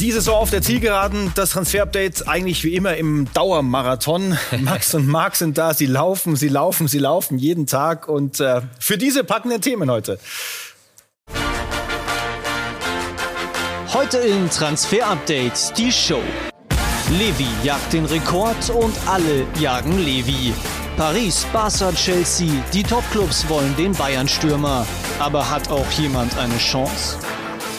Diese Saison auf der Zielgeraden, das Transferupdate eigentlich wie immer im Dauermarathon. Max und Marc sind da, sie laufen, sie laufen, sie laufen jeden Tag und äh, für diese packenden Themen heute. Heute in Transfer Update die Show. Levi jagt den Rekord und alle jagen Levi. Paris, Barca, Chelsea, die Topclubs wollen den Bayern-Stürmer. Aber hat auch jemand eine Chance?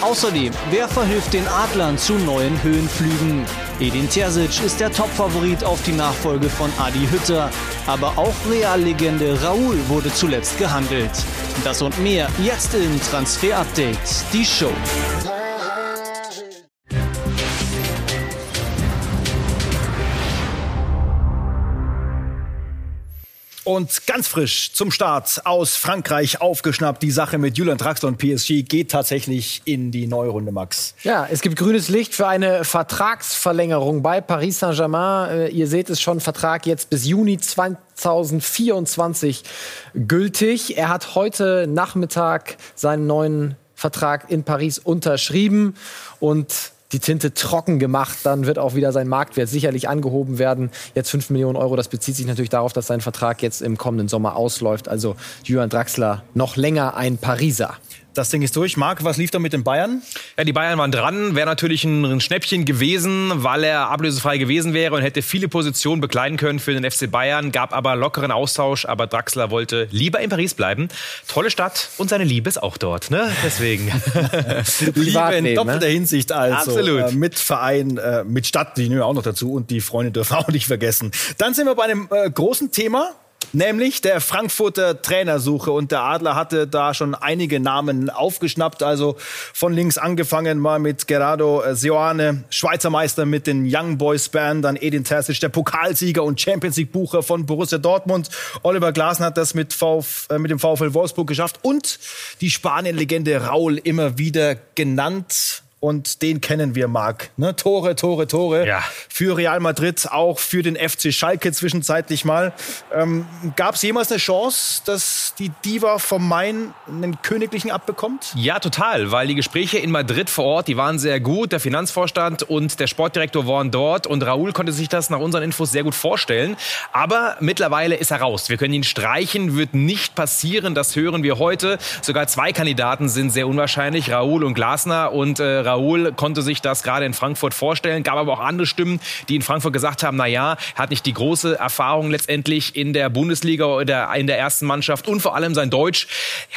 Außerdem, wer verhilft den Adlern zu neuen Höhenflügen? Edin Terzic ist der Topfavorit auf die Nachfolge von Adi Hütter. Aber auch Reallegende Raoul wurde zuletzt gehandelt. Das und mehr jetzt in Transfer Update, die Show. Und ganz frisch zum Start aus Frankreich aufgeschnappt. Die Sache mit Julian Draxler und PSG geht tatsächlich in die neue Runde, Max. Ja, es gibt grünes Licht für eine Vertragsverlängerung bei Paris Saint-Germain. Äh, ihr seht es schon, Vertrag jetzt bis Juni 2024 gültig. Er hat heute Nachmittag seinen neuen Vertrag in Paris unterschrieben und die Tinte trocken gemacht, dann wird auch wieder sein Marktwert sicherlich angehoben werden. Jetzt 5 Millionen Euro, das bezieht sich natürlich darauf, dass sein Vertrag jetzt im kommenden Sommer ausläuft. Also Julian Draxler noch länger ein Pariser. Das Ding ist durch. Marc, was lief da mit den Bayern? Ja, die Bayern waren dran. Wäre natürlich ein Schnäppchen gewesen, weil er ablösefrei gewesen wäre und hätte viele Positionen bekleiden können für den FC Bayern. Gab aber lockeren Austausch. Aber Draxler wollte lieber in Paris bleiben. Tolle Stadt und seine Liebe ist auch dort. Ne? Deswegen. Liebe in ne? doppelter Hinsicht also. Absolut. Äh, mit Verein, äh, mit Stadt, die nehmen wir auch noch dazu. Und die Freunde dürfen auch nicht vergessen. Dann sind wir bei einem äh, großen Thema nämlich der Frankfurter Trainersuche. Und der Adler hatte da schon einige Namen aufgeschnappt. Also von links angefangen mal mit Gerardo Seoane, Schweizer Meister mit den Young Boys Band, dann Edin Terzic, der Pokalsieger und Champions League Bucher von Borussia Dortmund. Oliver Glasner hat das mit, Vf, äh, mit dem VfL Wolfsburg geschafft. Und die Spanien-Legende Raul immer wieder genannt und den kennen wir, Marc. Ne? Tore, Tore, Tore. Ja. Für Real Madrid, auch für den FC Schalke zwischenzeitlich mal. Ähm, Gab es jemals eine Chance, dass die Diva vom Main einen Königlichen abbekommt? Ja, total, weil die Gespräche in Madrid vor Ort, die waren sehr gut. Der Finanzvorstand und der Sportdirektor waren dort und Raúl konnte sich das nach unseren Infos sehr gut vorstellen. Aber mittlerweile ist er raus. Wir können ihn streichen, wird nicht passieren. Das hören wir heute. Sogar zwei Kandidaten sind sehr unwahrscheinlich, Raúl und Glasner und äh, Raoul konnte sich das gerade in Frankfurt vorstellen, gab aber auch andere Stimmen, die in Frankfurt gesagt haben, na ja, er hat nicht die große Erfahrung letztendlich in der Bundesliga oder in der ersten Mannschaft und vor allem sein Deutsch,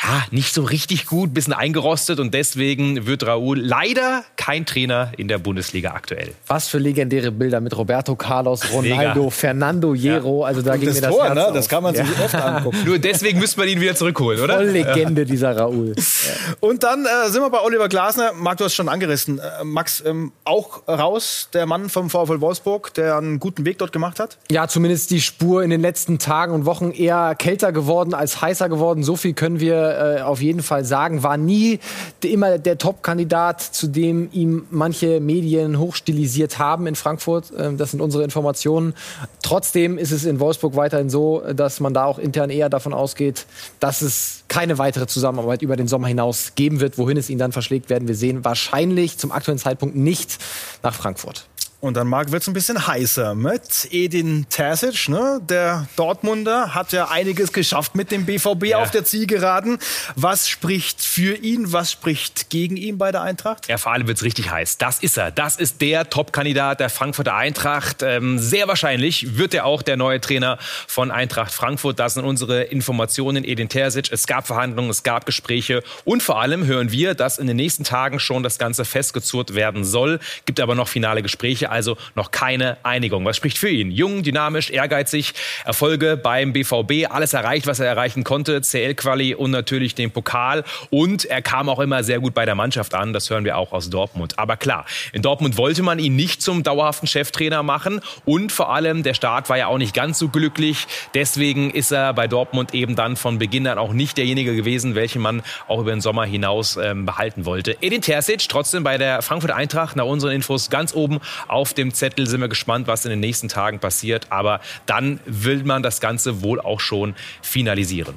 ja, nicht so richtig gut, bisschen eingerostet und deswegen wird Raoul leider kein Trainer in der Bundesliga aktuell. Was für legendäre Bilder mit Roberto Carlos, Ronaldo, Mega. Fernando Hierro, ja. also da und ging das mir das Tor, Herz ne? Das kann man sich ja. oft angucken. Nur deswegen müsste man ihn wieder zurückholen, oder? Voll Legende dieser Raoul. Ja. Und dann äh, sind wir bei Oliver Glasner. Marc, du hast schon angerissen. Äh, Max, ähm, auch raus, der Mann vom VfL Wolfsburg, der einen guten Weg dort gemacht hat? Ja, zumindest die Spur in den letzten Tagen und Wochen eher kälter geworden als heißer geworden. So viel können wir äh, auf jeden Fall sagen. War nie immer der Top-Kandidat, zu dem ihm manche Medien hochstilisiert haben in Frankfurt. Ähm, das sind unsere Informationen. Trotzdem ist es in Wolfsburg weiterhin so, dass man da auch intern eher davon ausgeht, dass es keine weitere Zusammenarbeit über den Sommer hinaus geben wird. Wohin es ihn dann verschlägt, werden wir sehen. Wahrscheinlich zum aktuellen Zeitpunkt nicht nach Frankfurt. Und dann, Marc, wird es ein bisschen heißer mit Edin Terzic. Ne? Der Dortmunder hat ja einiges geschafft mit dem BVB ja. auf der Zielgeraden. Was spricht für ihn, was spricht gegen ihn bei der Eintracht? Ja, vor allem wird es richtig heiß. Das ist er. Das ist der Top-Kandidat der Frankfurter Eintracht. Ähm, sehr wahrscheinlich wird er auch der neue Trainer von Eintracht Frankfurt. Das sind unsere Informationen. Edin Terzic. Es gab Verhandlungen, es gab Gespräche. Und vor allem hören wir, dass in den nächsten Tagen schon das Ganze festgezurrt werden soll. Gibt aber noch finale Gespräche also noch keine Einigung. Was spricht für ihn? Jung, dynamisch, ehrgeizig, Erfolge beim BVB, alles erreicht, was er erreichen konnte, CL-Quali und natürlich den Pokal. Und er kam auch immer sehr gut bei der Mannschaft an, das hören wir auch aus Dortmund. Aber klar, in Dortmund wollte man ihn nicht zum dauerhaften Cheftrainer machen und vor allem der Start war ja auch nicht ganz so glücklich. Deswegen ist er bei Dortmund eben dann von Beginn an auch nicht derjenige gewesen, welchen man auch über den Sommer hinaus ähm, behalten wollte. Edin Terzic trotzdem bei der Frankfurt Eintracht nach unseren Infos ganz oben auf dem Zettel. Sind wir gespannt, was in den nächsten Tagen passiert. Aber dann will man das Ganze wohl auch schon finalisieren.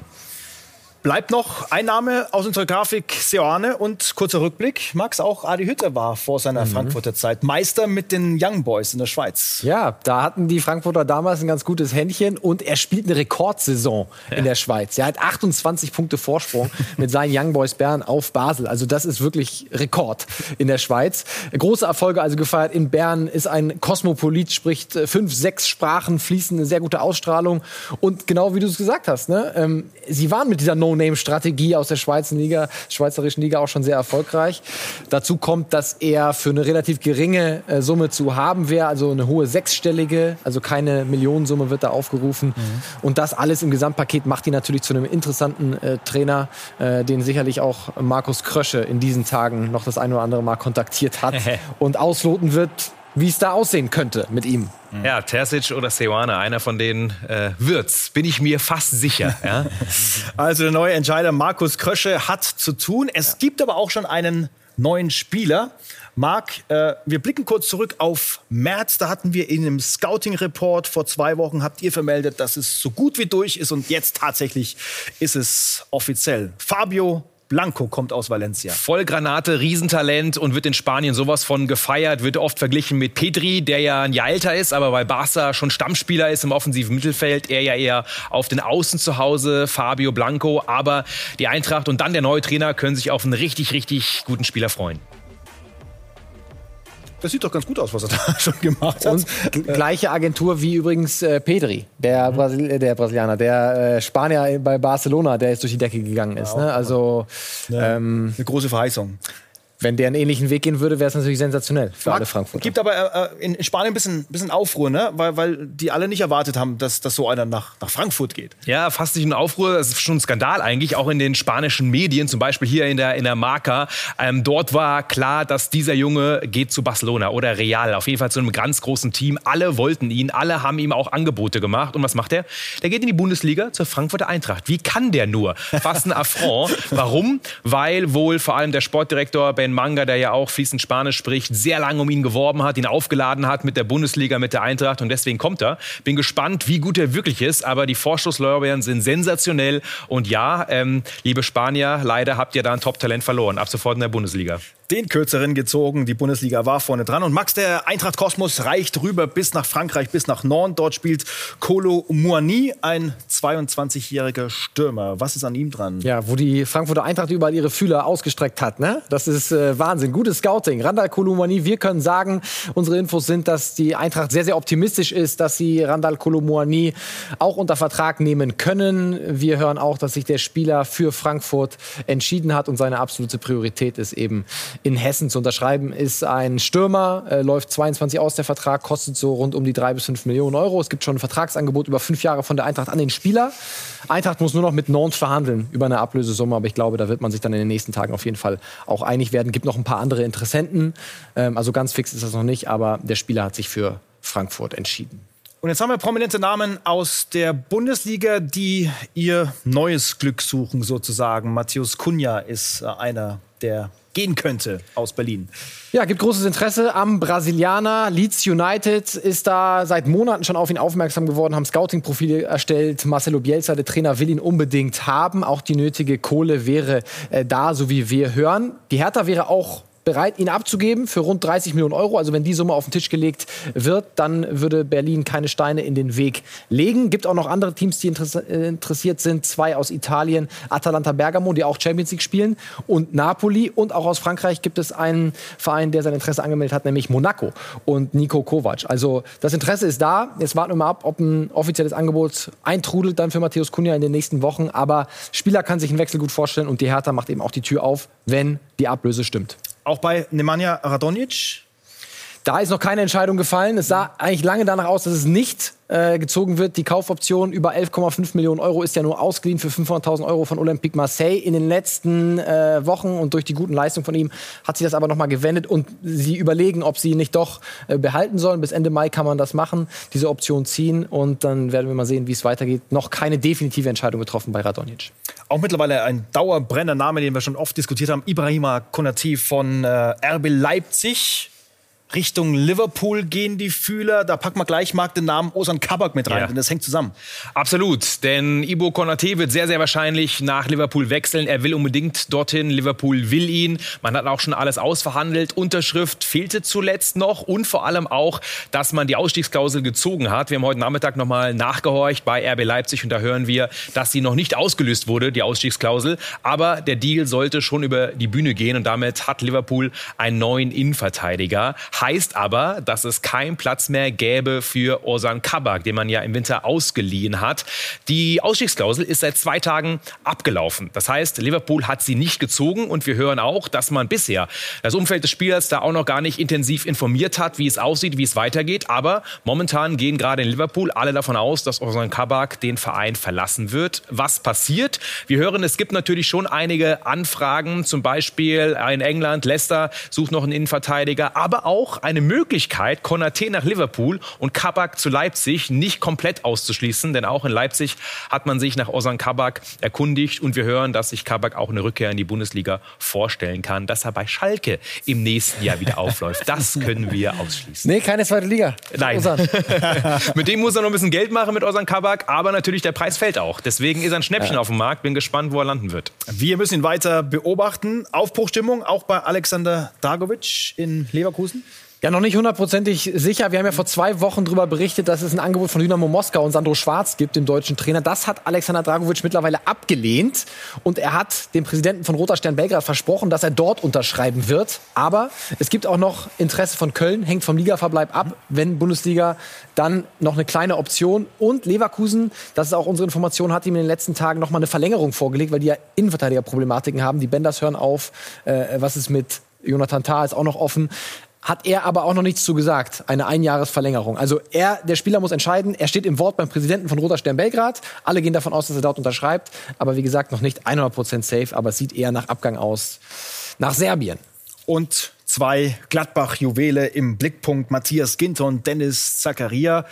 Bleibt noch Einnahme aus unserer Grafik Seoane und kurzer Rückblick. Max, auch Adi Hütter war vor seiner mhm. Frankfurter Zeit Meister mit den Young Boys in der Schweiz. Ja, da hatten die Frankfurter damals ein ganz gutes Händchen und er spielt eine Rekordsaison ja. in der Schweiz. Er hat 28 Punkte Vorsprung mit seinen Young Boys Bern auf Basel. Also das ist wirklich Rekord in der Schweiz. Große Erfolge also gefeiert in Bern, ist ein Kosmopolit, spricht äh, fünf, sechs Sprachen, fließt eine sehr gute Ausstrahlung und genau wie du es gesagt hast, ne, ähm, sie waren mit dieser No-Name-Strategie aus der Schweizer Liga, schweizerischen Liga auch schon sehr erfolgreich. Dazu kommt, dass er für eine relativ geringe äh, Summe zu haben wäre, also eine hohe sechsstellige, also keine Millionensumme wird da aufgerufen. Mhm. Und das alles im Gesamtpaket macht ihn natürlich zu einem interessanten äh, Trainer, äh, den sicherlich auch Markus Krösche in diesen Tagen noch das ein oder andere Mal kontaktiert hat und ausloten wird, wie es da aussehen könnte mit ihm. Mhm. Ja, Terzic oder Seoane, einer von denen äh, wird's, bin ich mir fast sicher. Ja? also der neue Entscheider Markus Krösche hat zu tun. Es ja. gibt aber auch schon einen neuen Spieler. Marc, äh, wir blicken kurz zurück auf März. Da hatten wir in einem Scouting-Report vor zwei Wochen, habt ihr vermeldet, dass es so gut wie durch ist. Und jetzt tatsächlich ist es offiziell. Fabio Blanco kommt aus Valencia. Vollgranate, Riesentalent und wird in Spanien sowas von gefeiert, wird oft verglichen mit Pedri, der ja ein Jahr älter ist, aber bei Barca schon Stammspieler ist im offensiven Mittelfeld. Er ja eher auf den Außen zu Hause, Fabio Blanco. Aber die Eintracht und dann der neue Trainer können sich auf einen richtig, richtig guten Spieler freuen. Das sieht doch ganz gut aus, was er da schon gemacht hat. Und gleiche Agentur wie übrigens äh, Pedri, der, mhm. Brasil äh, der Brasilianer, der äh, Spanier bei Barcelona, der jetzt durch die Decke gegangen ist. Ja, ne? Also ähm, eine große Verheißung wenn der einen ähnlichen Weg gehen würde, wäre es natürlich sensationell für Marc, alle Frankfurter. Gibt aber äh, in Spanien ein bisschen, bisschen Aufruhr, ne? weil, weil die alle nicht erwartet haben, dass, dass so einer nach, nach Frankfurt geht. Ja, fast nicht ein Aufruhr, das ist schon ein Skandal eigentlich, auch in den spanischen Medien, zum Beispiel hier in der, in der Marca. Ähm, dort war klar, dass dieser Junge geht zu Barcelona oder Real, auf jeden Fall zu einem ganz großen Team. Alle wollten ihn, alle haben ihm auch Angebote gemacht. Und was macht er? Der geht in die Bundesliga zur Frankfurter Eintracht. Wie kann der nur? Fast ein Affront. Warum? Weil wohl vor allem der Sportdirektor Ben Manga, der ja auch fließend Spanisch spricht, sehr lange um ihn geworben hat, ihn aufgeladen hat mit der Bundesliga, mit der Eintracht und deswegen kommt er. Bin gespannt, wie gut er wirklich ist, aber die Vorschusslorbeeren sind sensationell und ja, ähm, liebe Spanier, leider habt ihr da ein Top-Talent verloren, ab sofort in der Bundesliga den kürzeren gezogen. Die Bundesliga war vorne dran. Und Max, der Eintracht Kosmos reicht rüber bis nach Frankreich, bis nach Norden. Dort spielt Kolo Muani, ein 22-jähriger Stürmer. Was ist an ihm dran? Ja, wo die Frankfurter Eintracht überall ihre Fühler ausgestreckt hat. Ne? Das ist äh, Wahnsinn. Gutes Scouting. Randall Kolo Muani, wir können sagen, unsere Infos sind, dass die Eintracht sehr, sehr optimistisch ist, dass sie Randall Kolo Muani auch unter Vertrag nehmen können. Wir hören auch, dass sich der Spieler für Frankfurt entschieden hat und seine absolute Priorität ist eben in Hessen zu unterschreiben, ist ein Stürmer, äh, läuft 22 aus, der Vertrag kostet so rund um die drei bis fünf Millionen Euro. Es gibt schon ein Vertragsangebot über fünf Jahre von der Eintracht an den Spieler. Eintracht muss nur noch mit Nantes verhandeln über eine Ablösesumme, aber ich glaube, da wird man sich dann in den nächsten Tagen auf jeden Fall auch einig werden. Gibt noch ein paar andere Interessenten, ähm, also ganz fix ist das noch nicht, aber der Spieler hat sich für Frankfurt entschieden. Und jetzt haben wir prominente Namen aus der Bundesliga, die ihr neues Glück suchen, sozusagen. Matthäus Kunja ist äh, einer der gehen könnte aus Berlin. Ja, gibt großes Interesse am Brasilianer. Leeds United ist da seit Monaten schon auf ihn aufmerksam geworden, haben Scouting-Profile erstellt. Marcelo Bielsa, der Trainer, will ihn unbedingt haben. Auch die nötige Kohle wäre äh, da, so wie wir hören. Die Hertha wäre auch bereit, ihn abzugeben für rund 30 Millionen Euro. Also wenn die Summe auf den Tisch gelegt wird, dann würde Berlin keine Steine in den Weg legen. Gibt auch noch andere Teams, die äh, interessiert sind. Zwei aus Italien, Atalanta Bergamo, die auch Champions League spielen und Napoli. Und auch aus Frankreich gibt es einen Verein, der sein Interesse angemeldet hat, nämlich Monaco und Nico Kovac. Also das Interesse ist da. Jetzt warten wir mal ab, ob ein offizielles Angebot eintrudelt dann für Matthäus Kunja in den nächsten Wochen. Aber Spieler kann sich einen Wechsel gut vorstellen und die Hertha macht eben auch die Tür auf, wenn die Ablöse stimmt. Auch bei Nemanja Radonjic? Da ist noch keine Entscheidung gefallen. Es sah eigentlich lange danach aus, dass es nicht äh, gezogen wird. Die Kaufoption über 11,5 Millionen Euro ist ja nur ausgeliehen für 500.000 Euro von Olympique Marseille. In den letzten äh, Wochen und durch die guten Leistungen von ihm hat sich das aber noch mal gewendet und sie überlegen, ob sie ihn nicht doch äh, behalten sollen. Bis Ende Mai kann man das machen, diese Option ziehen und dann werden wir mal sehen, wie es weitergeht. Noch keine definitive Entscheidung getroffen bei Radonjic. Auch mittlerweile ein Dauerbrenner-Name, den wir schon oft diskutiert haben. Ibrahima Konati von äh, RB Leipzig Richtung Liverpool gehen die Fühler. Da packen wir gleich mal den Namen Osan Kabak mit rein, Ja. denn das hängt zusammen. Absolut, denn Ibo Konate wird sehr, sehr wahrscheinlich nach Liverpool wechseln. Er will unbedingt dorthin. Liverpool will ihn. Man hat auch schon alles ausverhandelt. Unterschrift fehlte zuletzt noch und vor allem auch, dass man die Ausstiegsklausel gezogen hat. Wir haben heute Nachmittag nochmal nachgehorcht bei RB Leipzig und da hören wir, dass sie noch nicht ausgelöst wurde, die Ausstiegsklausel. Aber der Deal sollte schon über die Bühne gehen und damit hat Liverpool einen neuen Innenverteidiger. Heißt aber, dass es keinen Platz mehr gäbe für Ozan Kabak, den man ja im Winter ausgeliehen hat. Die Ausstiegsklausel ist seit zwei Tagen abgelaufen. Das heißt, Liverpool hat sie nicht gezogen und wir hören auch, dass man bisher das Umfeld des Spielers da auch noch gar nicht intensiv informiert hat, wie es aussieht, wie es weitergeht. Aber momentan gehen gerade in Liverpool alle davon aus, dass Ozan Kabak den Verein verlassen wird. Was passiert? Wir hören, es gibt natürlich schon einige Anfragen, zum Beispiel in England, Leicester sucht noch einen Innenverteidiger, aber auch eine Möglichkeit, Konate nach Liverpool und Kabak zu Leipzig nicht komplett auszuschließen, denn auch in Leipzig hat man sich nach Ozan Kabak erkundigt und wir hören, dass sich Kabak auch eine Rückkehr in die Bundesliga vorstellen kann, dass er bei Schalke im nächsten Jahr wieder aufläuft. Das können wir ausschließen. Nee, keine zweite Liga. Nein. Mit dem muss er noch ein bisschen Geld machen mit Ozan Kabak, aber natürlich der Preis fällt auch. Deswegen ist er ein Schnäppchen auf dem Markt. Bin gespannt, wo er landen wird. Wir müssen ihn weiter beobachten. Aufbruchstimmung auch bei Alexander Dagovic in Leverkusen. Ja, noch nicht hundertprozentig sicher. Wir haben ja vor zwei Wochen darüber berichtet, dass es ein Angebot von Dynamo Moskau und Sandro Schwarz gibt, dem deutschen Trainer. Das hat Alexander Dragovic mittlerweile abgelehnt. Und er hat dem Präsidenten von Roter Stern Belgrad versprochen, dass er dort unterschreiben wird. Aber es gibt auch noch Interesse von Köln, hängt vom Ligaverbleib ab. Wenn Bundesliga, dann noch eine kleine Option. Und Leverkusen, das ist auch unsere Information, hat ihm in den letzten Tagen noch mal eine Verlängerung vorgelegt, weil die ja Innenverteidigerproblematiken haben. Die Bänders hören auf. Äh, was ist mit Jonathan Tah ist auch noch offen. Hat er aber auch noch nichts zu gesagt. Eine Einjahresverlängerung. Also er, der Spieler muss entscheiden. Er steht im Wort beim Präsidenten von Roter Stern Belgrad. Alle gehen davon aus, dass er dort unterschreibt. Aber wie gesagt, noch nicht 100% safe. Aber es sieht eher nach Abgang aus. Nach Serbien. Und zwei Gladbach-Juwele im Blickpunkt. Matthias Ginter und Dennis Zakaria.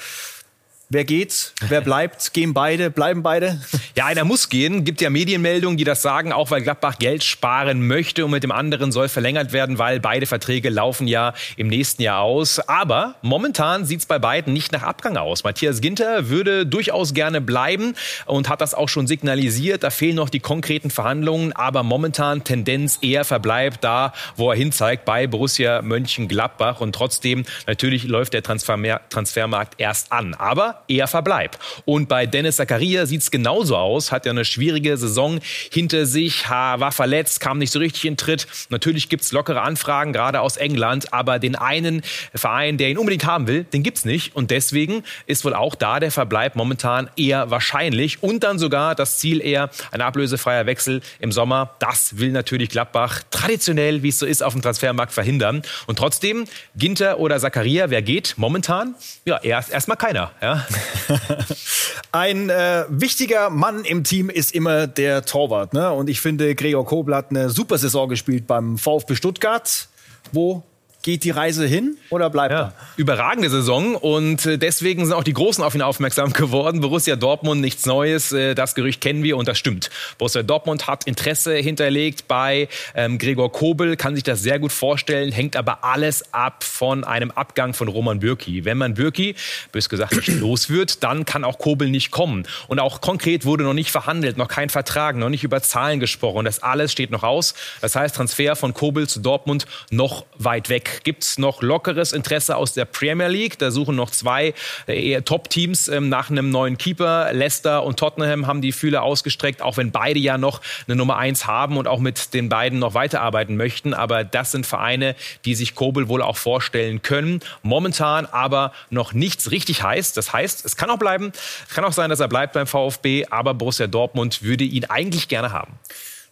Wer geht? Wer bleibt? Gehen beide? Bleiben beide? Ja, einer muss gehen. Gibt ja Medienmeldungen, die das sagen, auch weil Gladbach Geld sparen möchte und mit dem anderen soll verlängert werden, weil beide Verträge laufen ja im nächsten Jahr aus. Aber momentan sieht's bei beiden nicht nach Abgang aus. Matthias Ginter würde durchaus gerne bleiben und hat das auch schon signalisiert. Da fehlen noch die konkreten Verhandlungen, aber momentan Tendenz eher verbleibt da, wo er hinzeigt, bei Borussia Mönchengladbach. Und trotzdem, natürlich läuft der Transfermarkt erst an. Aber eher Verbleib. Und bei Dennis Zakaria sieht's genauso aus, hat ja eine schwierige Saison hinter sich, war verletzt, kam nicht so richtig in Tritt. Natürlich gibt's lockere Anfragen, gerade aus England, aber den einen Verein, der ihn unbedingt haben will, den gibt's nicht. Und deswegen ist wohl auch da der Verbleib momentan eher wahrscheinlich. Und dann sogar das Ziel eher ein ablösefreier Wechsel im Sommer. Das will natürlich Gladbach traditionell, wie es so ist, auf dem Transfermarkt verhindern. Und trotzdem, Ginter oder Zakaria, wer geht momentan? Ja, erst erstmal keiner. Ja. Ein äh, wichtiger Mann im Team ist immer der Torwart. Ne? Und ich finde, Gregor Kobel hat eine super Saison gespielt beim VfB Stuttgart. Wo geht die Reise hin oder bleibt Ja, er? überragende Saison und äh, deswegen sind auch die Großen auf ihn aufmerksam geworden. Borussia Dortmund nichts Neues, äh, das Gerücht kennen wir und das stimmt. Borussia Dortmund hat Interesse hinterlegt bei ähm, Gregor Kobel, kann sich das sehr gut vorstellen, hängt aber alles ab von einem Abgang von Roman Bürki. Wenn man Bürki, bös gesagt, nicht los wird, dann kann auch Kobel nicht kommen. Und auch konkret wurde noch nicht verhandelt, noch kein Vertrag, noch nicht über Zahlen gesprochen. Das alles steht noch aus. Das heißt, Transfer von Kobel zu Dortmund noch weit weg. Gibt es noch lockeres Interesse aus der Premier League? Da suchen noch zwei äh, Top-Teams ähm, nach einem neuen Keeper. Leicester und Tottenham haben die Fühler ausgestreckt, auch wenn beide ja noch eine Nummer eins haben und auch mit den beiden noch weiterarbeiten möchten. Aber das sind Vereine, die sich Kobel wohl auch vorstellen können. Momentan aber noch nichts richtig heiß. Das heißt, es kann auch bleiben. Es kann auch sein, dass er bleibt beim VfB, aber Borussia Dortmund würde ihn eigentlich gerne haben.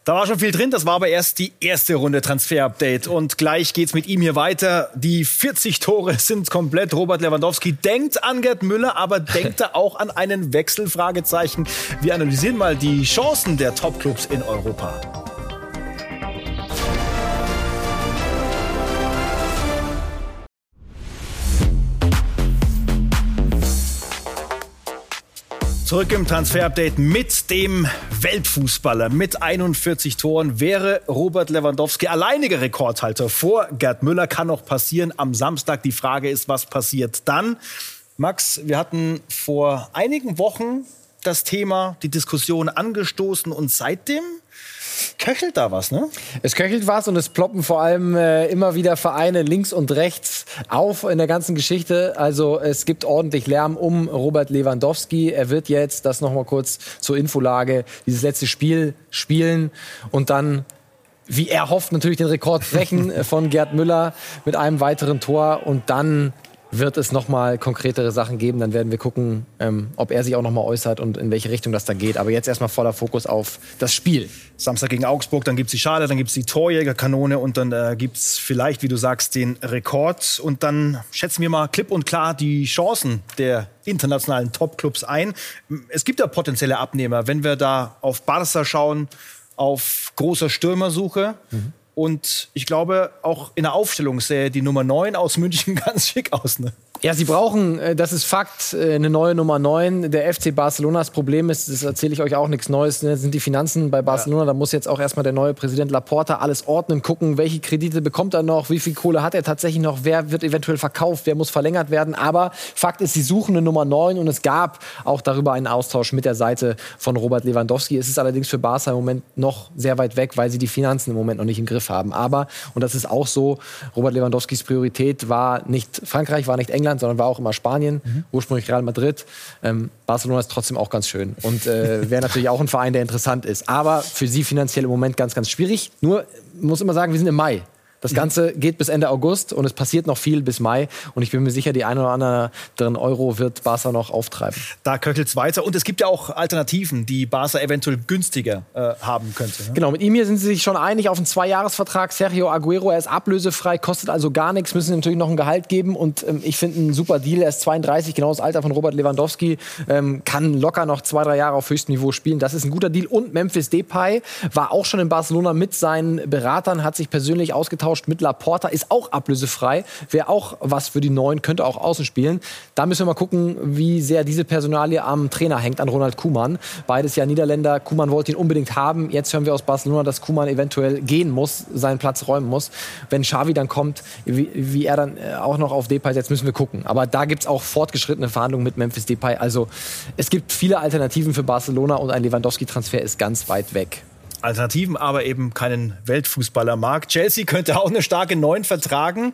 Da war schon viel drin, das war aber erst die erste Runde Transfer-Update. Und gleich geht's mit ihm hier weiter. Die 40 Tore sind komplett. Robert Lewandowski denkt an Gerd Müller, aber denkt er auch an einen Wechsel? Fragezeichen. Wir analysieren mal die Chancen der Topclubs in Europa. Zurück im Transfer-Update mit dem Weltfußballer mit 41 Toren wäre Robert Lewandowski alleiniger Rekordhalter vor Gerd Müller. Kann noch passieren am Samstag. Die Frage ist, was passiert dann? Max, wir hatten vor einigen Wochen das Thema, die Diskussion angestoßen und seitdem köchelt da was, ne? Es köchelt was und es ploppen vor allem äh, immer wieder Vereine links und rechts auf in der ganzen Geschichte. Also es gibt ordentlich Lärm um Robert Lewandowski. Er wird jetzt, das nochmal kurz zur Infolage, dieses letzte Spiel spielen und dann wie er hofft, natürlich den Rekord brechen von Gerd Müller mit einem weiteren Tor und dann wird es noch mal konkretere Sachen geben. Dann werden wir gucken, ähm, ob er sich auch noch mal äußert und in welche Richtung das da geht. Aber jetzt erstmal voller Fokus auf das Spiel. Samstag gegen Augsburg, dann gibt es die Schale, dann gibt es die Torjägerkanone und dann äh, gibt es vielleicht, wie du sagst, den Rekord. Und dann schätzen wir mal klipp und klar die Chancen der internationalen Topclubs ein. Es gibt ja potenzielle Abnehmer, wenn wir da auf Barca schauen, auf großer Stürmersuche. Mhm. Und ich glaube, auch in der Aufstellung sähe die Nummer 9 aus München ganz schick aus. Ne? Ja, sie brauchen, äh, das ist Fakt, äh, eine neue Nummer 9. Der FC Barcelonas Problem ist, das erzähle ich euch auch nichts Neues, das ne, sind die Finanzen bei Barcelona. Ja. Da muss jetzt auch erstmal der neue Präsident Laporta alles ordnen, gucken, welche Kredite bekommt er noch, wie viel Kohle hat er tatsächlich noch, wer wird eventuell verkauft, wer muss verlängert werden. Aber Fakt ist, sie suchen eine Nummer 9 und es gab auch darüber einen Austausch mit der Seite von Robert Lewandowski. Es ist allerdings für Barca im Moment noch sehr weit weg, weil sie die Finanzen im Moment noch nicht im Griff haben. Aber, und das ist auch so, Robert Lewandowskis Priorität war nicht Frankreich, war nicht England, England, sondern war auch immer Spanien, mhm. ursprünglich Real Madrid. Ähm, Barcelona ist trotzdem auch ganz schön und äh, wäre natürlich auch ein Verein, der interessant ist. Aber für sie finanziell im Moment ganz, ganz schwierig. Nur muss immer sagen, wir sind im Mai. Das Ganze geht bis Ende August und es passiert noch viel bis Mai. Und ich bin mir sicher, die ein oder anderen Euro wird Barca noch auftreiben. Da köchelt es weiter. Und es gibt ja auch Alternativen, die Barca eventuell günstiger äh, haben könnte. Ne? Genau, mit ihm hier sind sie sich schon einig auf einen Zweijahresvertrag. Sergio Aguero, er ist ablösefrei, kostet also gar nichts, müssen natürlich noch ein Gehalt geben. Und ähm, ich finde einen super Deal. Er ist 32, genau das Alter von Robert Lewandowski, ähm, kann locker noch zwei, drei Jahre auf höchstem Niveau spielen. Das ist ein guter Deal. Und Memphis Depay war auch schon in Barcelona mit seinen Beratern, hat sich persönlich ausgetauscht ausgetauscht mit Laporta, ist auch ablösefrei, wäre auch was für die Neuen, könnte auch außen spielen. Da müssen wir mal gucken, wie sehr diese Personalie am Trainer hängt, an Ronald Kuman. Beides ja Niederländer. Kuman wollte ihn unbedingt haben. Jetzt hören wir aus Barcelona, dass Kuman eventuell gehen muss, seinen Platz räumen muss. Wenn Xavi dann kommt, wie, wie er dann äh, auch noch auf Depay setzt, müssen wir gucken. Aber da gibt es auch fortgeschrittene Verhandlungen mit Memphis Depay. Also es gibt viele Alternativen für Barcelona und ein Lewandowski-Transfer ist ganz weit weg. Alternativen, aber eben keinen Weltfußballer mag. Chelsea könnte auch eine starke Neun vertragen.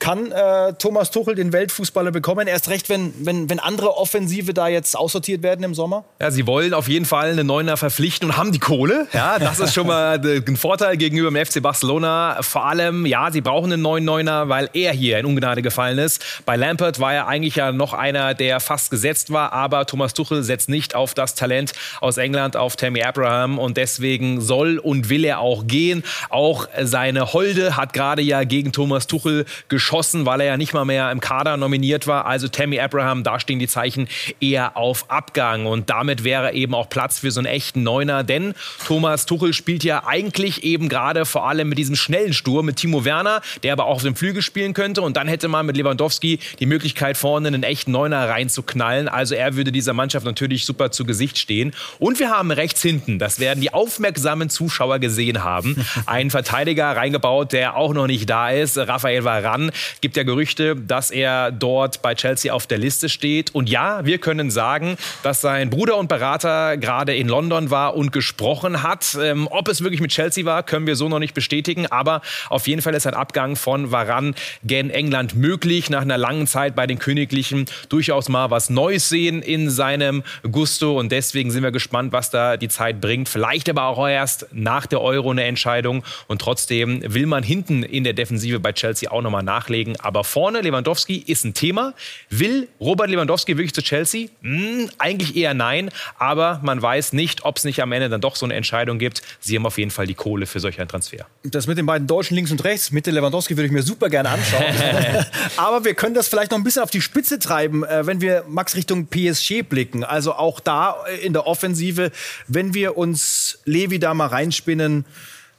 Kann äh, Thomas Tuchel den Weltfußballer bekommen? Erst recht, wenn, wenn, wenn andere Offensive da jetzt aussortiert werden im Sommer? Ja, sie wollen auf jeden Fall einen Neuner verpflichten und haben die Kohle. Ja, das ist schon mal ein Vorteil gegenüber dem FC Barcelona. Vor allem, ja, sie brauchen einen neuen Neuner, weil er hier in Ungnade gefallen ist. Bei Lampert war er eigentlich ja noch einer, der fast gesetzt war, aber Thomas Tuchel setzt nicht auf das Talent aus England, auf Tammy Abraham und deswegen soll und will er auch gehen. Auch seine Holde hat gerade ja gegen Thomas Tuchel geschossen geschossen, weil er ja nicht mal mehr im Kader nominiert war. Also Tammy Abraham, da stehen die Zeichen eher auf Abgang. Und damit wäre eben auch Platz für so einen echten Neuner. Denn Thomas Tuchel spielt ja eigentlich eben gerade vor allem mit diesem schnellen Sturm, mit Timo Werner, der aber auch auf dem Flügel spielen könnte. Und dann hätte man mit Lewandowski die Möglichkeit, vorne einen echten Neuner reinzuknallen. Also er würde dieser Mannschaft natürlich super zu Gesicht stehen. Und wir haben rechts hinten, das werden die aufmerksamen Zuschauer gesehen haben, einen Verteidiger reingebaut, der auch noch nicht da ist, Rafael Varan, Gibt ja Gerüchte, dass er dort bei Chelsea auf der Liste steht. Und ja, wir können sagen, dass sein Bruder und Berater gerade in London war und gesprochen hat. Ähm, ob es wirklich mit Chelsea war, können wir so noch nicht bestätigen. Aber auf jeden Fall ist ein Abgang von Varan gen England möglich. Nach einer langen Zeit bei den Königlichen durchaus mal was Neues sehen in seinem Gusto. Und deswegen sind wir gespannt, was da die Zeit bringt. Vielleicht aber auch erst nach der Euro eine Entscheidung. Und trotzdem will man hinten in der Defensive bei Chelsea auch nochmal nachlegen nachlegen. Aber vorne Lewandowski ist ein Thema. Will Robert Lewandowski wirklich zu Chelsea? Hm, eigentlich eher nein. Aber man weiß nicht, ob es nicht am Ende dann doch so eine Entscheidung gibt. Sie haben auf jeden Fall die Kohle für solch einen Transfer. Das mit den beiden Deutschen links und rechts, mit Lewandowski würde ich mir super gerne anschauen. Aber wir können das vielleicht noch ein bisschen auf die Spitze treiben, äh, wenn wir Max Richtung PSG blicken. Also auch da äh, in der Offensive, wenn wir uns Levi da mal reinspinnen,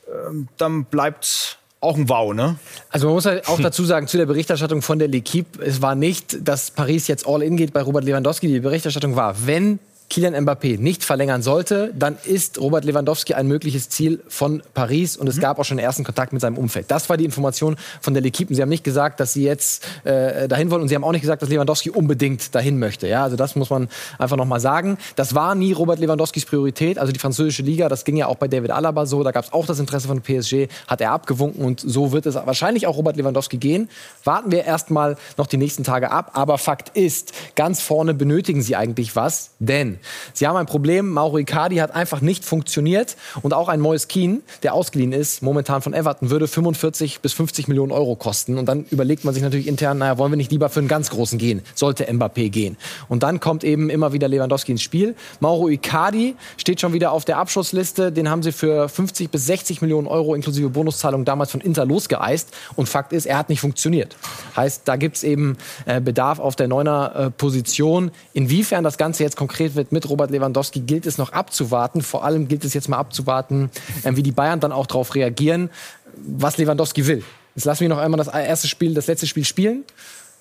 ähm, dann bleibt auch ein Wow, ne? Also man muss halt auch dazu sagen, zu der Berichterstattung von der L'Equipe, es war nicht, dass Paris jetzt all in geht bei Robert Lewandowski. Die Berichterstattung war, wenn Kylian Mbappé nicht verlängern sollte, dann ist Robert Lewandowski ein mögliches Ziel von Paris und es mhm. gab auch schon ersten Kontakt mit seinem Umfeld. Das war die Information von der L'Equipe. Sie haben nicht gesagt, dass sie jetzt äh, dahin wollen und sie haben auch nicht gesagt, dass Lewandowski unbedingt dahin möchte. Ja, also das muss man einfach noch mal sagen. Das war nie Robert Lewandowskis Priorität. Also die französische Liga, das ging ja auch bei David Alaba so. Da gab es auch das Interesse von PSG, hat er abgewunken und so wird es wahrscheinlich auch Robert Lewandowski gehen. Warten wir erstmal noch die nächsten Tage ab. Aber Fakt ist, ganz vorne benötigen sie eigentlich was, denn Sie haben ein Problem. Mauro Icardi hat einfach nicht funktioniert. Und auch ein Moise Keane, der ausgeliehen ist, momentan von Everton, würde 45 bis 50 Millionen Euro kosten. Und dann überlegt man sich natürlich intern, naja, wollen wir nicht lieber für einen ganz großen gehen? Sollte Mbappé gehen. Und dann kommt eben immer wieder Lewandowski ins Spiel. Mauro Icardi steht schon wieder auf der Abschlussliste. Den haben sie für 50 bis 60 Millionen Euro inklusive Bonuszahlung damals von Inter losgeeist. Und Fakt ist, er hat nicht funktioniert. Heißt, da gibt es eben äh, Bedarf auf der Neuner äh, Position. Inwiefern das Ganze jetzt konkret wird mit Robert Lewandowski gilt es noch abzuwarten. Vor allem gilt es jetzt mal abzuwarten, äh, wie die Bayern dann auch darauf reagieren, was Lewandowski will. Jetzt lassen wir noch einmal das erste Spiel, das letzte Spiel spielen.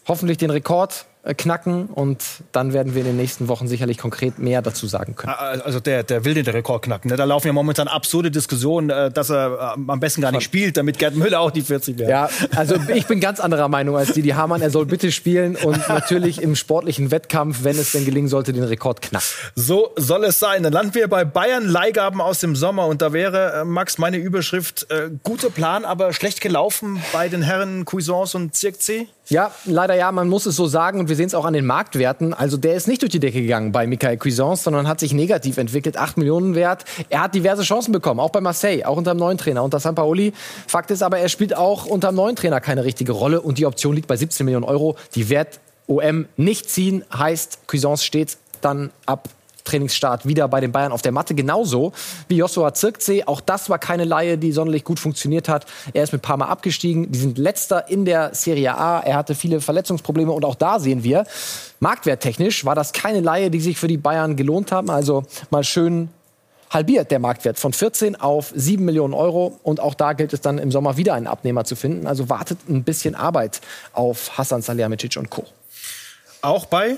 Hoffentlich den Rekord knacken und dann werden wir in den nächsten Wochen sicherlich konkret mehr dazu sagen können. Ah, also der, der will den Rekord knacken. Ne? Da laufen ja momentan absurde Diskussionen, äh, dass er äh, am besten gar nicht spielt, damit Gerd Müller auch die 40 wird. Ja, also ich bin ganz anderer Meinung als Didi Hamann. Er soll bitte spielen und natürlich im sportlichen Wettkampf, wenn es denn gelingen sollte, den Rekord knacken. So soll es sein. Dann landen wir bei Bayern Leihgaben aus dem Sommer und da wäre, Max, meine Überschrift, äh, guter Plan, aber schlecht gelaufen bei den Herren Cuisance und Zirkzee? Ja, leider ja, man muss es so sagen und wir sehen es auch an den Marktwerten. Also der ist nicht durch die Decke gegangen bei Michael Cuisance, sondern hat sich negativ entwickelt, 8 Millionen wert. Er hat diverse Chancen bekommen, auch bei Marseille, auch unter dem neuen Trainer, unter San Paoli. Fakt ist aber, er spielt auch unter dem neuen Trainer keine richtige Rolle und die Option liegt bei 17 Millionen Euro. Die Wert OM nicht ziehen, heißt, Cuisance steht dann ab Trainingsstart wieder bei den Bayern auf der Matte. Genauso wie Joshua Zirkzee. Auch das war keine Laie, die sonderlich gut funktioniert hat. Er ist mit Parma abgestiegen. Die sind letzter in der Serie A. Er hatte viele Verletzungsprobleme und auch da sehen wir, marktwerttechnisch war das keine Laie, die sich für die Bayern gelohnt haben. Also mal schön halbiert der Marktwert von 14 auf 7 Millionen Euro. Und auch da gilt es dann im Sommer wieder einen Abnehmer zu finden. Also wartet ein bisschen Arbeit auf Hassan Salihamidzic und Co. Auch bei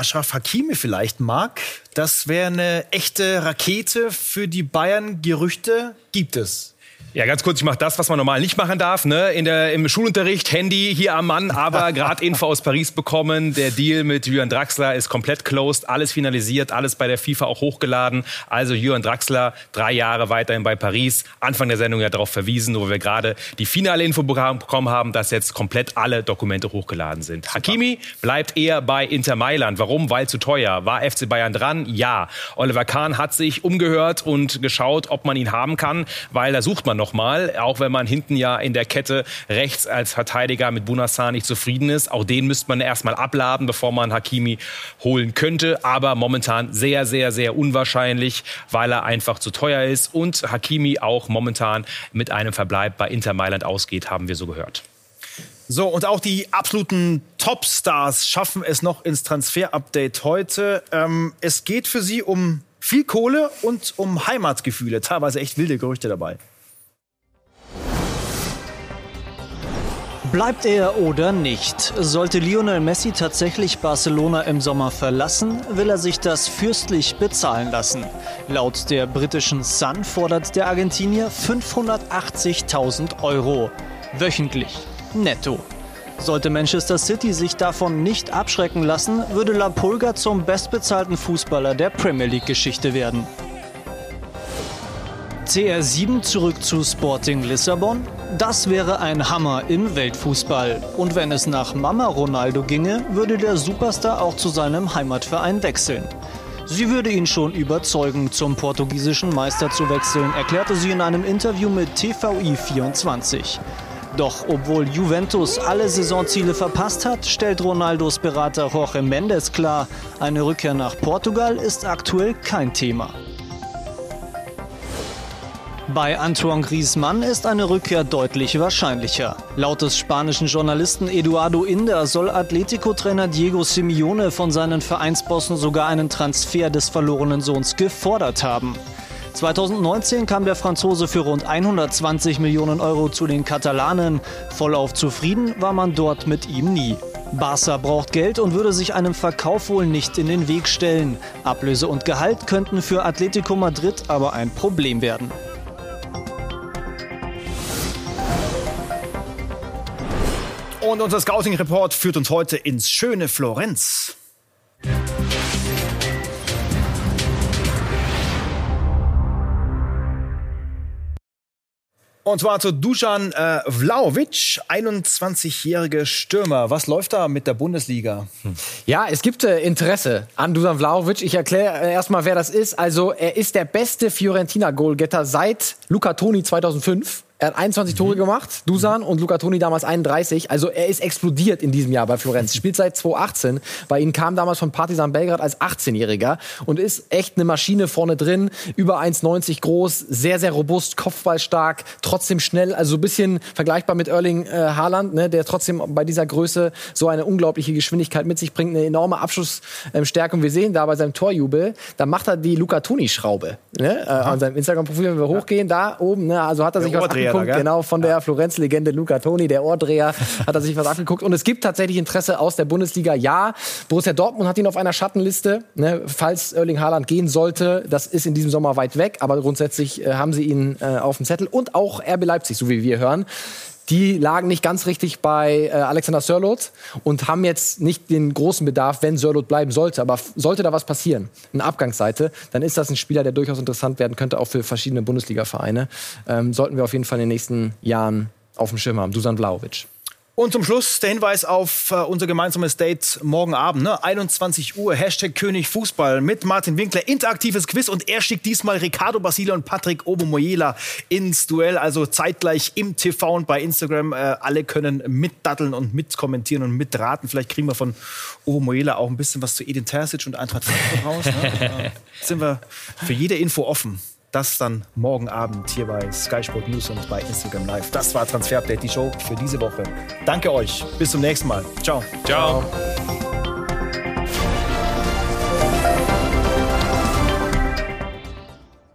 Ashraf Hakimi vielleicht mag. Das wäre eine echte Rakete für die Bayern. Gerüchte gibt es. Ja, ganz kurz, ich mache das, was man normal nicht machen darf. Ne? In der, Im Schulunterricht, Handy hier am Mann, aber gerade Info aus Paris bekommen. Der Deal mit Jürgen Draxler ist komplett closed, alles finalisiert, alles bei der FIFA auch hochgeladen. Also Jürgen Draxler, drei Jahre weiterhin bei Paris. Anfang der Sendung ja darauf verwiesen, wo wir gerade die finale Info bekommen haben, dass jetzt komplett alle Dokumente hochgeladen sind. Super. Hakimi bleibt eher bei Inter Mailand. Warum? Weil zu teuer. War FC Bayern dran? Ja. Oliver Kahn hat sich umgehört und geschaut, ob man ihn haben kann, weil da sucht man nochmal, auch wenn man hinten ja in der Kette rechts als Verteidiger mit Bunassar nicht zufrieden ist. Auch den müsste man erstmal abladen, bevor man Hakimi holen könnte. Aber momentan sehr, sehr, sehr unwahrscheinlich, weil er einfach zu teuer ist und Hakimi auch momentan mit einem Verbleib bei Inter Mailand ausgeht, haben wir so gehört. So, und auch die absoluten Topstars schaffen es noch ins Transfer-Update heute. Ähm, es geht für sie um viel Kohle und um Heimatgefühle. Teilweise echt wilde Gerüchte dabei. Bleibt er oder nicht? Sollte Lionel Messi tatsächlich Barcelona im Sommer verlassen, will er sich das fürstlich bezahlen lassen. Laut der britischen Sun fordert der Argentinier 580.000 Euro. Wöchentlich. Netto. Sollte Manchester City sich davon nicht abschrecken lassen, würde La Pulga zum bestbezahlten Fußballer der Premier League-Geschichte werden. CR7 zurück zu Sporting Lissabon? Das wäre ein Hammer im Weltfußball. Und wenn es nach Mama Ronaldo ginge, würde der Superstar auch zu seinem Heimatverein wechseln. Sie würde ihn schon überzeugen, zum portugiesischen Meister zu wechseln, erklärte sie in einem Interview mit TVI 24. Doch obwohl Juventus alle Saisonziele verpasst hat, stellt Ronaldos Berater Jorge Mendes klar, eine Rückkehr nach Portugal ist aktuell kein Thema. Bei Antoine Griezmann ist eine Rückkehr deutlich wahrscheinlicher. Laut des spanischen Journalisten Eduardo Inder soll Atletico-Trainer Diego Simeone von seinen Vereinsbossen sogar einen Transfer des verlorenen Sohns gefordert haben. 2019 kam der Franzose für rund 120 Millionen Euro zu den Katalanen. Vollauf zufrieden war man dort mit ihm nie. Barca braucht Geld und würde sich einem Verkauf wohl nicht in den Weg stellen. Ablöse und Gehalt könnten für Atletico Madrid aber ein Problem werden. Und unser Scouting-Report führt uns heute ins schöne Florenz. Und zwar zu Dusan äh, Vlaovic, 21-jährige Stürmer. Was läuft da mit der Bundesliga? Ja, es gibt äh, Interesse an Dusan Vlaovic. Ich erkläre äh, erstmal, wer das ist. Also, er ist der beste Fiorentina-Goalgetter seit Luca Toni 2005. Er hat 21 Tore gemacht, Dusan und Luca Toni damals 31. Also er ist explodiert in diesem Jahr bei Florenz. Spielt seit 2018. Bei ihm kam damals von Partizan Belgrad als 18-Jähriger und ist echt eine Maschine vorne drin. Über 1,90 groß, sehr, sehr robust, kopfballstark, trotzdem schnell. Also so ein bisschen vergleichbar mit Erling äh, Haaland, ne, der trotzdem bei dieser Größe so eine unglaubliche Geschwindigkeit mit sich bringt, eine enorme Abschussstärke. Und wir sehen da bei seinem Torjubel, da macht er die Luca Toni-Schraube. Ne? Äh, an seinem Instagram-Profil, wenn wir hochgehen, da oben, ne, also hat er sich was abgeguckt, genau, von der Florenz-Legende Luca Toni, der Ohrdreher, hat er sich was abgeguckt. Und es gibt tatsächlich Interesse aus der Bundesliga. Ja, Borussia Dortmund hat ihn auf einer Schattenliste, ne, falls Erling Haaland gehen sollte. Das ist in diesem Sommer weit weg, aber grundsätzlich äh, haben sie ihn äh, auf dem Zettel. Und auch RB Leipzig, so wie wir hören die lagen nicht ganz richtig bei äh, Alexander Sörloth und haben jetzt nicht den großen Bedarf, wenn Sörloth bleiben sollte. Aber sollte da was passieren, eine Abgangsseite, dann ist das ein Spieler, der durchaus interessant werden könnte, auch für verschiedene Bundesliga-Vereine. Ähm, sollten wir auf jeden Fall in den nächsten Jahren auf dem Schirm haben. Dusan Vlaovic. Und zum Schluss der Hinweis auf äh, unser gemeinsames Date morgen Abend, ne? 21 Uhr, Hashtag König Fußball mit Martin Winkler, interaktives Quiz und er schickt diesmal Ricardo Basile und Patrick Obomoyela ins Duell, also zeitgleich im TV und bei Instagram. Äh, alle können mitdatteln und mitkommentieren und mitraten. Vielleicht kriegen wir von Obomoyela auch ein bisschen was zu Edin Terzic und Eintracht Frankfurt raus. Ne? sind wir für jede Info offen. Das dann morgen Abend hier bei Sky Sport News und bei Instagram Live. Das war Transfer Update, die Show für diese Woche. Danke euch. Bis zum nächsten Mal. Ciao. Ciao. Ciao.